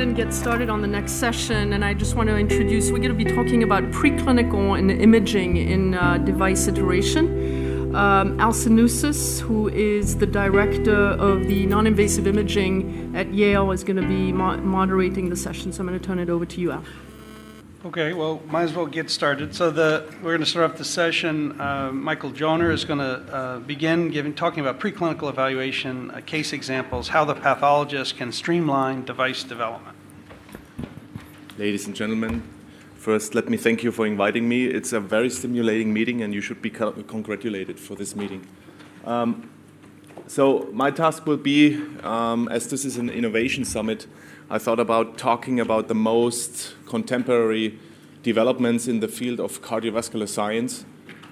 and get started on the next session, and I just want to introduce, we're going to be talking about preclinical and imaging in uh, device iteration. Um, Al Sinusas, who is the director of the non-invasive imaging at Yale, is going to be mo moderating the session, so I'm going to turn it over to you, Al. Okay, well, might as well get started. So the, we're going to start off the session. Uh, Michael Joner is going to uh, begin giving, talking about preclinical evaluation, uh, case examples, how the pathologist can streamline device development. Ladies and gentlemen, first let me thank you for inviting me. It's a very stimulating meeting and you should be congratulated for this meeting. Um, so my task will be, um, as this is an innovation summit, I thought about talking about the most contemporary developments in the field of cardiovascular science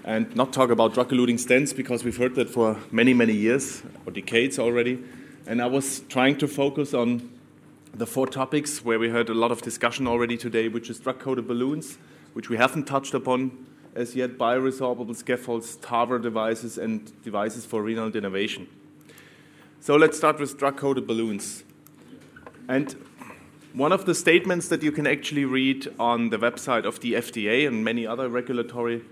and not talk about drug eluting stents because we've heard that for many, many years or decades already. And I was trying to focus on the four topics where we heard a lot of discussion already today, which is drug coated balloons, which we haven't touched upon as yet, bioresorbable scaffolds, TAVR devices, and devices for renal denervation. So let's start with drug coated balloons. And one of the statements that you can actually read on the website of the FDA and many other regulatory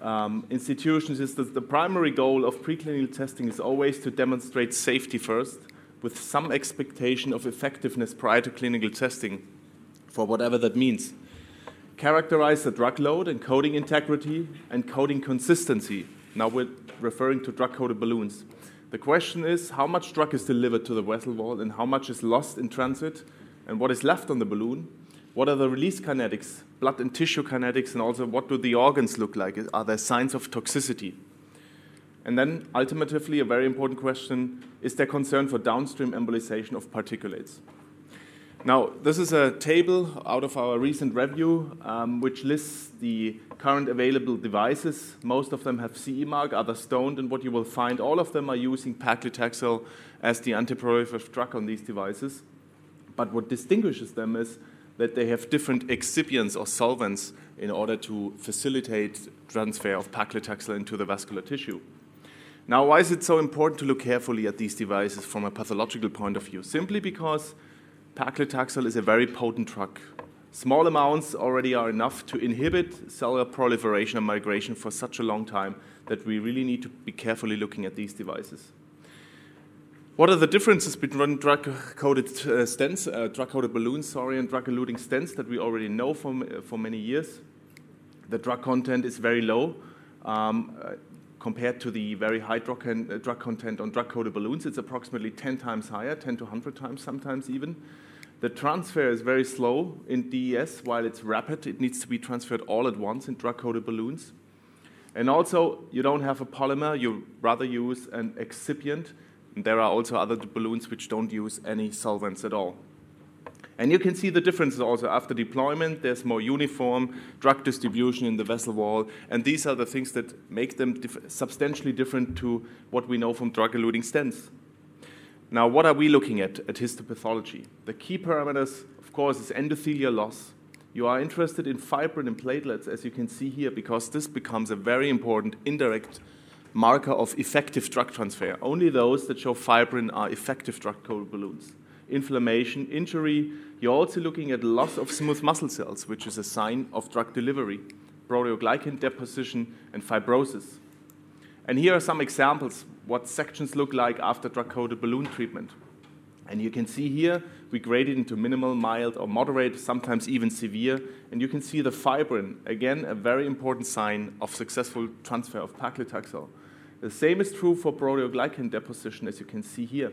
um, institutions is that the primary goal of preclinical testing is always to demonstrate safety first, with some expectation of effectiveness prior to clinical testing, for whatever that means. Characterize the drug load and coating integrity and coating consistency. Now we're referring to drug coated balloons. The question is how much drug is delivered to the vessel wall and how much is lost in transit and what is left on the balloon, what are the release kinetics, blood and tissue kinetics, and also what do the organs look like? Are there signs of toxicity? And then, ultimately, a very important question is there concern for downstream embolization of particulates? Now, this is a table out of our recent review um, which lists the current available devices. Most of them have CE mark, others don't, and what you will find, all of them are using paclitaxel as the antiproliferative drug on these devices. But what distinguishes them is that they have different excipients or solvents in order to facilitate transfer of paclitaxel into the vascular tissue. Now, why is it so important to look carefully at these devices from a pathological point of view? Simply because paclitaxel is a very potent drug. Small amounts already are enough to inhibit cellular proliferation and migration for such a long time that we really need to be carefully looking at these devices. What are the differences between drug-coated uh, stents, uh, drug-coated balloons, sorry, and drug-eluting stents that we already know for, uh, for many years? The drug content is very low um, uh, compared to the very high drug, con uh, drug content on drug-coated balloons. It's approximately 10 times higher, 10 to 100 times sometimes even. The transfer is very slow in DES, while it's rapid. It needs to be transferred all at once in drug-coated balloons. And also, you don't have a polymer. You rather use an excipient and there are also other balloons which don't use any solvents at all. And you can see the differences also after deployment. There's more uniform drug distribution in the vessel wall, and these are the things that make them dif substantially different to what we know from drug-eluting stents. Now, what are we looking at at histopathology? The key parameters, of course, is endothelial loss. You are interested in fibrin and platelets, as you can see here, because this becomes a very important indirect marker of effective drug transfer. Only those that show fibrin are effective drug-coated balloons. Inflammation, injury, you're also looking at loss of smooth muscle cells, which is a sign of drug delivery, proteoglycan deposition, and fibrosis. And here are some examples what sections look like after drug-coated balloon treatment. And you can see here, we grade it into minimal, mild, or moderate, sometimes even severe. And you can see the fibrin, again, a very important sign of successful transfer of paclitaxel. The same is true for proteoglycan deposition, as you can see here,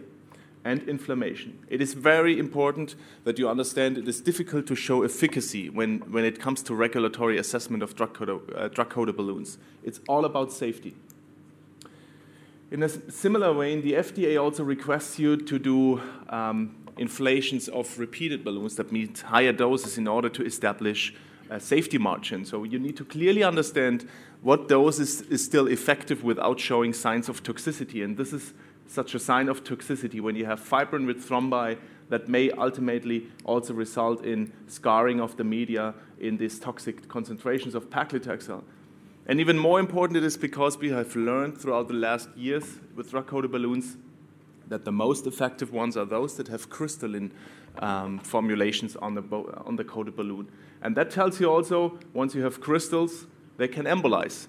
and inflammation. It is very important that you understand it is difficult to show efficacy when, when it comes to regulatory assessment of drug-coated uh, balloons. It's all about safety. In a similar way, the FDA also requests you to do um, inflations of repeated balloons that meet higher doses in order to establish a safety margin. So you need to clearly understand what dose is, is still effective without showing signs of toxicity. And this is such a sign of toxicity when you have fibrin with thrombi that may ultimately also result in scarring of the media in these toxic concentrations of paclitaxel. And even more important it is because we have learned throughout the last years with drug-coated balloons that the most effective ones are those that have crystalline um, formulations on the, on the coated balloon. And that tells you also, once you have crystals, they can embolize.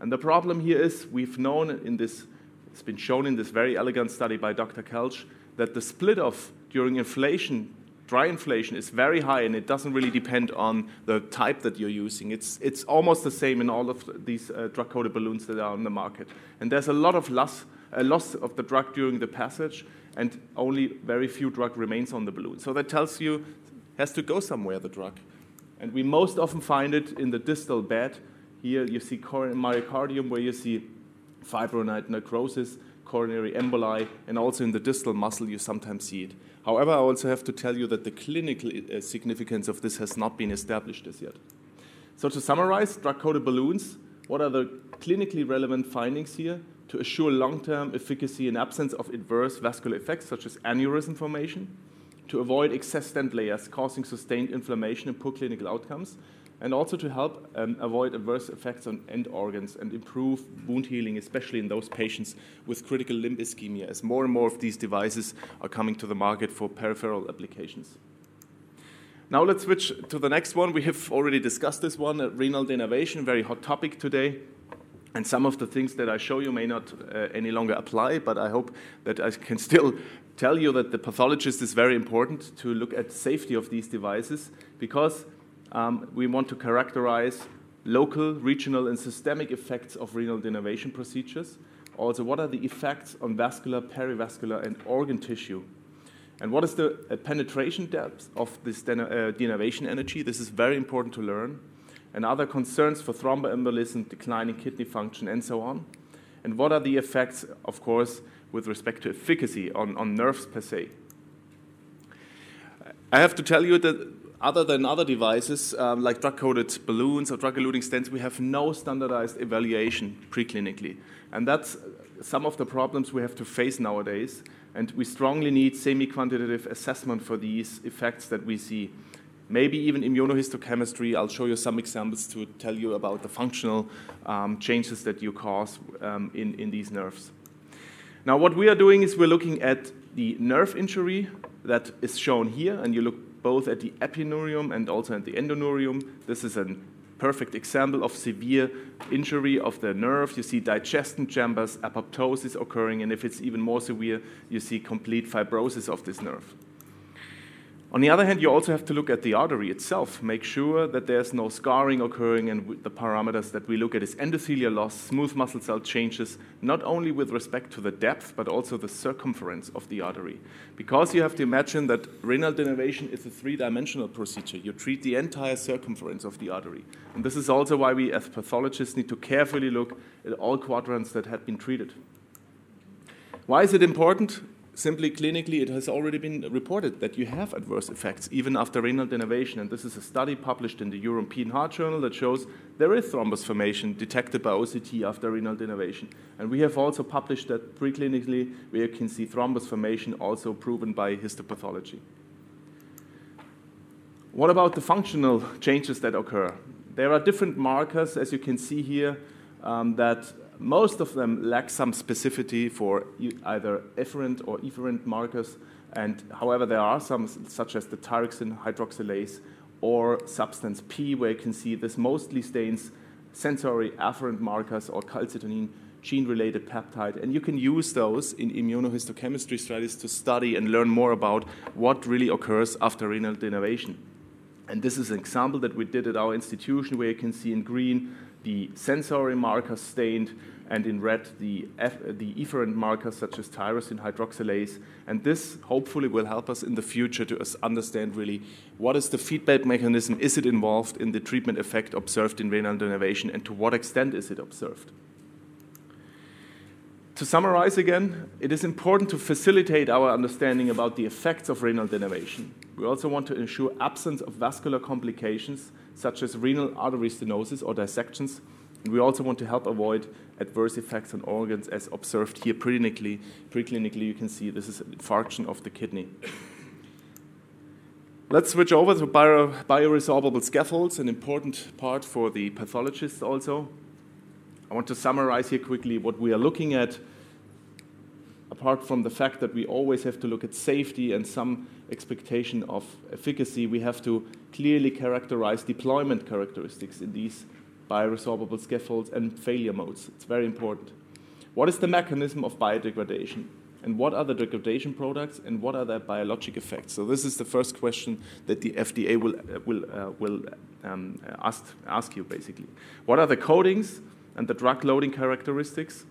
And the problem here is we've known in this, it's been shown in this very elegant study by Dr. Kelsch, that the split off during inflation, dry inflation, is very high and it doesn't really depend on the type that you're using. It's, it's almost the same in all of these uh, drug coated balloons that are on the market. And there's a lot of loss, uh, loss of the drug during the passage, and only very few drug remains on the balloon. So that tells you has to go somewhere, the drug. And we most often find it in the distal bed here you see myocardium where you see fibrinoid necrosis, coronary emboli, and also in the distal muscle you sometimes see it. However, I also have to tell you that the clinical uh, significance of this has not been established as yet. So to summarize, drug-coated balloons, what are the clinically relevant findings here to assure long-term efficacy in absence of adverse vascular effects such as aneurysm formation, to avoid excess stent layers causing sustained inflammation and poor clinical outcomes, and also to help um, avoid adverse effects on end organs and improve wound healing, especially in those patients with critical limb ischemia, as more and more of these devices are coming to the market for peripheral applications. Now let's switch to the next one. We have already discussed this one, uh, renal denervation, very hot topic today. And some of the things that I show you may not uh, any longer apply, but I hope that I can still tell you that the pathologist is very important to look at the safety of these devices because um, we want to characterize local, regional, and systemic effects of renal denervation procedures. Also, what are the effects on vascular, perivascular, and organ tissue? And what is the uh, penetration depth of this uh, denervation energy? This is very important to learn. And other concerns for thromboembolism, declining kidney function, and so on. And what are the effects, of course, with respect to efficacy on, on nerves per se? I have to tell you that other than other devices um, like drug-coated balloons or drug-eluting stents, we have no standardized evaluation preclinically. And that's some of the problems we have to face nowadays. And we strongly need semi-quantitative assessment for these effects that we see. Maybe even immunohistochemistry. I'll show you some examples to tell you about the functional um, changes that you cause um, in, in these nerves. Now, what we are doing is we're looking at the nerve injury that is shown here, and you look both at the epineurium and also at the endoneurium. This is a perfect example of severe injury of the nerve. You see digestion chambers, apoptosis occurring, and if it's even more severe, you see complete fibrosis of this nerve. On the other hand, you also have to look at the artery itself, make sure that there's no scarring occurring, and the parameters that we look at is endothelial loss, smooth muscle cell changes, not only with respect to the depth, but also the circumference of the artery. Because you have to imagine that renal denervation is a three-dimensional procedure. You treat the entire circumference of the artery. And this is also why we, as pathologists, need to carefully look at all quadrants that have been treated. Why is it important? Simply clinically, it has already been reported that you have adverse effects even after renal denervation. And this is a study published in the European Heart Journal that shows there is thrombus formation detected by OCT after renal denervation. And we have also published that preclinically, where you can see thrombus formation also proven by histopathology. What about the functional changes that occur? There are different markers, as you can see here, um, that most of them lack some specificity for either afferent or efferent markers. And however, there are some, such as the tyrosine hydroxylase or substance P, where you can see this mostly stains sensory afferent markers or calcitonin gene-related peptide. And you can use those in immunohistochemistry studies to study and learn more about what really occurs after renal denervation. And this is an example that we did at our institution where you can see in green the sensory markers stained and in red the, F, the efferent markers such as tyrosine hydroxylase. And this hopefully will help us in the future to understand really what is the feedback mechanism, is it involved in the treatment effect observed in renal denervation, and to what extent is it observed. To summarize again, it is important to facilitate our understanding about the effects of renal denervation. We also want to ensure absence of vascular complications such as renal artery stenosis or dissections and we also want to help avoid adverse effects on organs as observed here preclinically. Preclinically, you can see this is an infarction of the kidney. Let's switch over to bio, bioresorbable scaffolds, an important part for the pathologists also. I want to summarize here quickly what we are looking at. Apart from the fact that we always have to look at safety and some expectation of efficacy, we have to clearly characterize deployment characteristics in these bioresorbable scaffolds and failure modes. It's very important. What is the mechanism of biodegradation? And what are the degradation products and what are their biologic effects? So this is the first question that the FDA will, uh, will, uh, will um, ask, ask you basically. What are the coatings and the drug loading characteristics?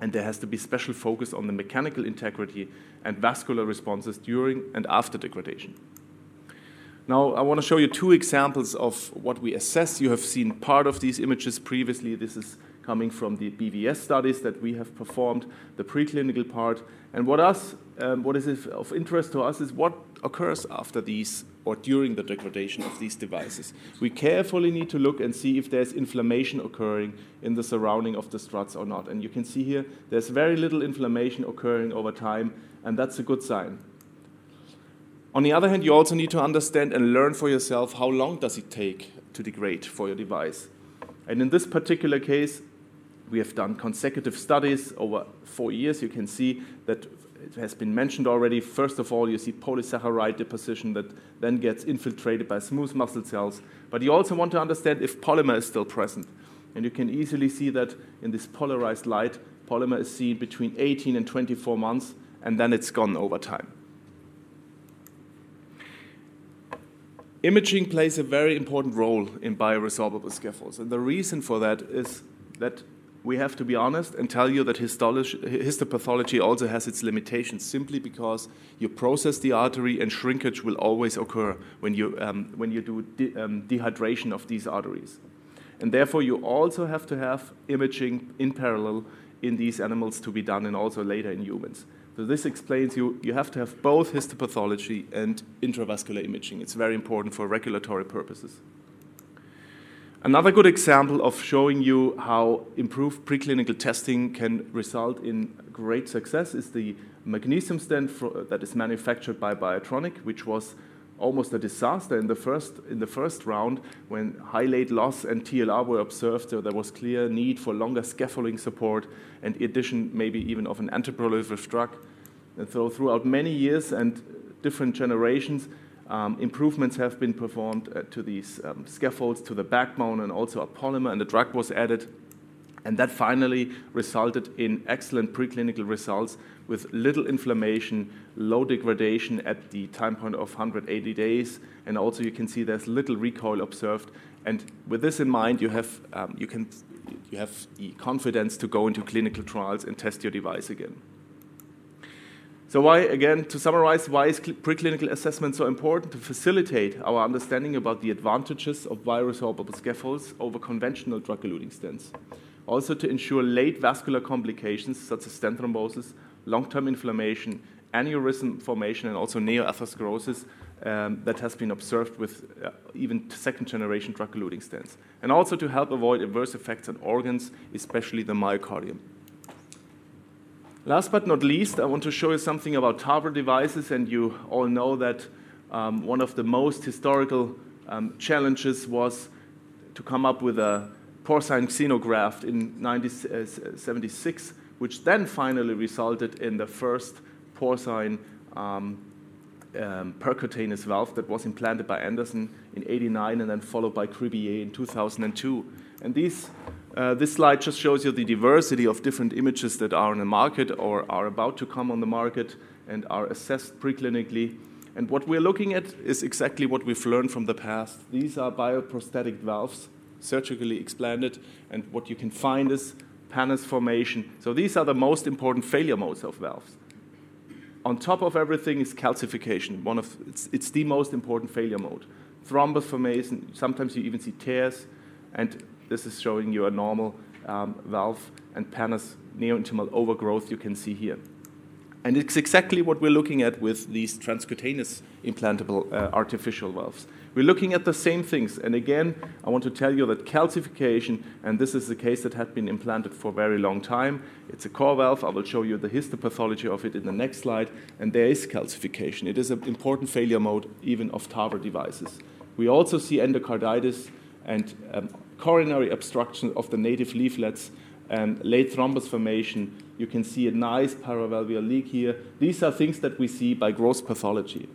And there has to be special focus on the mechanical integrity and vascular responses during and after degradation. Now, I want to show you two examples of what we assess. You have seen part of these images previously. This is coming from the BVS studies that we have performed, the preclinical part. And what, us, um, what is of interest to us is what occurs after these or during the degradation of these devices. We carefully need to look and see if there's inflammation occurring in the surrounding of the struts or not. And you can see here there's very little inflammation occurring over time, and that's a good sign. On the other hand, you also need to understand and learn for yourself how long does it take to degrade for your device. And in this particular case, we have done consecutive studies over four years. You can see that it has been mentioned already. First of all, you see polysaccharide deposition that then gets infiltrated by smooth muscle cells. But you also want to understand if polymer is still present. And you can easily see that in this polarized light, polymer is seen between 18 and 24 months, and then it's gone over time. Imaging plays a very important role in bioresorbable scaffolds. And the reason for that is that we have to be honest and tell you that histopathology also has its limitations simply because you process the artery and shrinkage will always occur when you, um, when you do de um, dehydration of these arteries. And therefore, you also have to have imaging in parallel in these animals to be done and also later in humans. So this explains you, you have to have both histopathology and intravascular imaging. It's very important for regulatory purposes. Another good example of showing you how improved preclinical testing can result in great success is the magnesium stent for, that is manufactured by Biotronik, which was almost a disaster in the first in the first round when high late loss and TLR were observed. So there was clear need for longer scaffolding support and addition maybe even of an antiproliferative drug. And so throughout many years and different generations, um, improvements have been performed uh, to these um, scaffolds, to the backbone, and also a polymer, and the drug was added. And that finally resulted in excellent preclinical results with little inflammation, low degradation at the time point of 180 days, and also you can see there's little recoil observed. And with this in mind, you have, um, you can, you have the confidence to go into clinical trials and test your device again. So why, again, to summarize, why is preclinical assessment so important? To facilitate our understanding about the advantages of bioresorbable scaffolds over conventional drug-eluting stents. Also to ensure late vascular complications such as stent thrombosis, long-term inflammation, aneurysm formation, and also neoatherosclerosis um, that has been observed with uh, even second-generation drug-eluting stents. And also to help avoid adverse effects on organs, especially the myocardium. Last but not least, I want to show you something about TAVR devices, and you all know that um, one of the most historical um, challenges was to come up with a porcine xenograft in 1976, which then finally resulted in the first porcine um, um, percutaneous valve that was implanted by Andersen in 89 and then followed by Cribier in 2002. And these uh, this slide just shows you the diversity of different images that are on the market or are about to come on the market and are assessed preclinically. And what we're looking at is exactly what we've learned from the past. These are bioprosthetic valves, surgically explanted, and what you can find is pannus formation. So these are the most important failure modes of valves. On top of everything is calcification. One of it's, it's the most important failure mode. Thrombus formation. Sometimes you even see tears, and this is showing you a normal um, valve and pannus neointimal overgrowth you can see here. And it's exactly what we're looking at with these transcutaneous implantable uh, artificial valves. We're looking at the same things. And again, I want to tell you that calcification, and this is a case that had been implanted for a very long time. It's a CoreValve. I will show you the histopathology of it in the next slide. And there is calcification. It is an important failure mode, even of TAVR devices. We also see endocarditis and um, coronary obstruction of the native leaflets and late thrombus formation. You can see a nice paravalvular leak here. These are things that we see by gross pathology.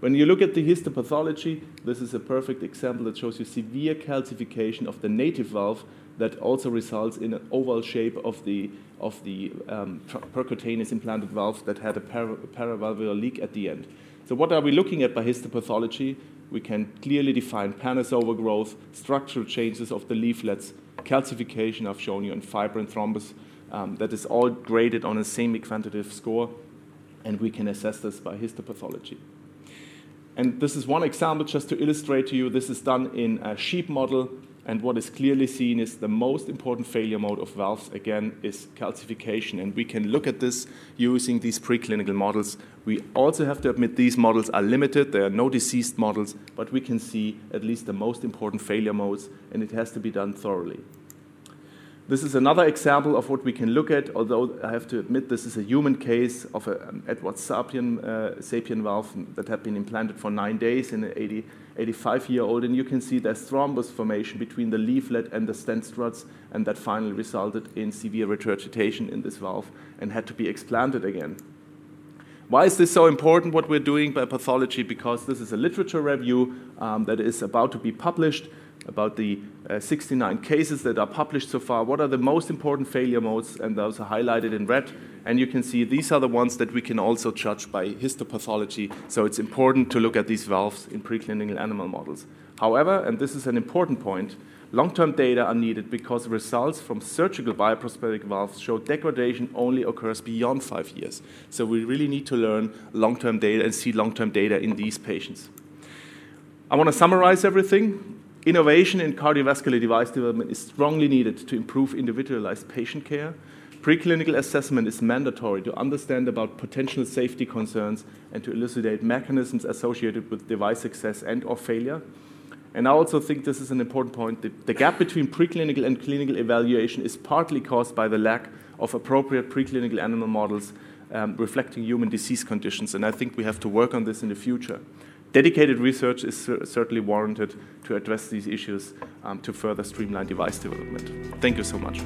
When you look at the histopathology, this is a perfect example that shows you severe calcification of the native valve that also results in an oval shape of the, of the um, percutaneous implanted valve that had a para, paravalvular leak at the end. So what are we looking at by histopathology? We can clearly define pannus overgrowth, structural changes of the leaflets, calcification I've shown you, and fibrin thrombus. Um, that is all graded on a semi-quantitative score, and we can assess this by histopathology. And this is one example just to illustrate to you. This is done in a sheep model and what is clearly seen is the most important failure mode of valves, again, is calcification. And we can look at this using these preclinical models. We also have to admit these models are limited. There are no diseased models, but we can see at least the most important failure modes, and it has to be done thoroughly. This is another example of what we can look at, although I have to admit this is a human case of an Edward Sapien, uh, sapien valve that had been implanted for nine days in an 80, 85 year old. And you can see there's thrombus formation between the leaflet and the stent struts, and that finally resulted in severe regurgitation in this valve and had to be explanted again. Why is this so important, what we're doing by pathology? Because this is a literature review um, that is about to be published about the uh, 69 cases that are published so far. What are the most important failure modes? And those are highlighted in red. And you can see these are the ones that we can also judge by histopathology. So it's important to look at these valves in preclinical animal models. However, and this is an important point, long-term data are needed because results from surgical bioprosthetic valves show degradation only occurs beyond five years. So we really need to learn long-term data and see long-term data in these patients. I want to summarize everything. Innovation in cardiovascular device development is strongly needed to improve individualized patient care. Preclinical assessment is mandatory to understand about potential safety concerns and to elucidate mechanisms associated with device success and or failure. And I also think this is an important point. The, the gap between preclinical and clinical evaluation is partly caused by the lack of appropriate preclinical animal models um, reflecting human disease conditions. And I think we have to work on this in the future. Dedicated research is certainly warranted to address these issues um, to further streamline device development. Thank you so much.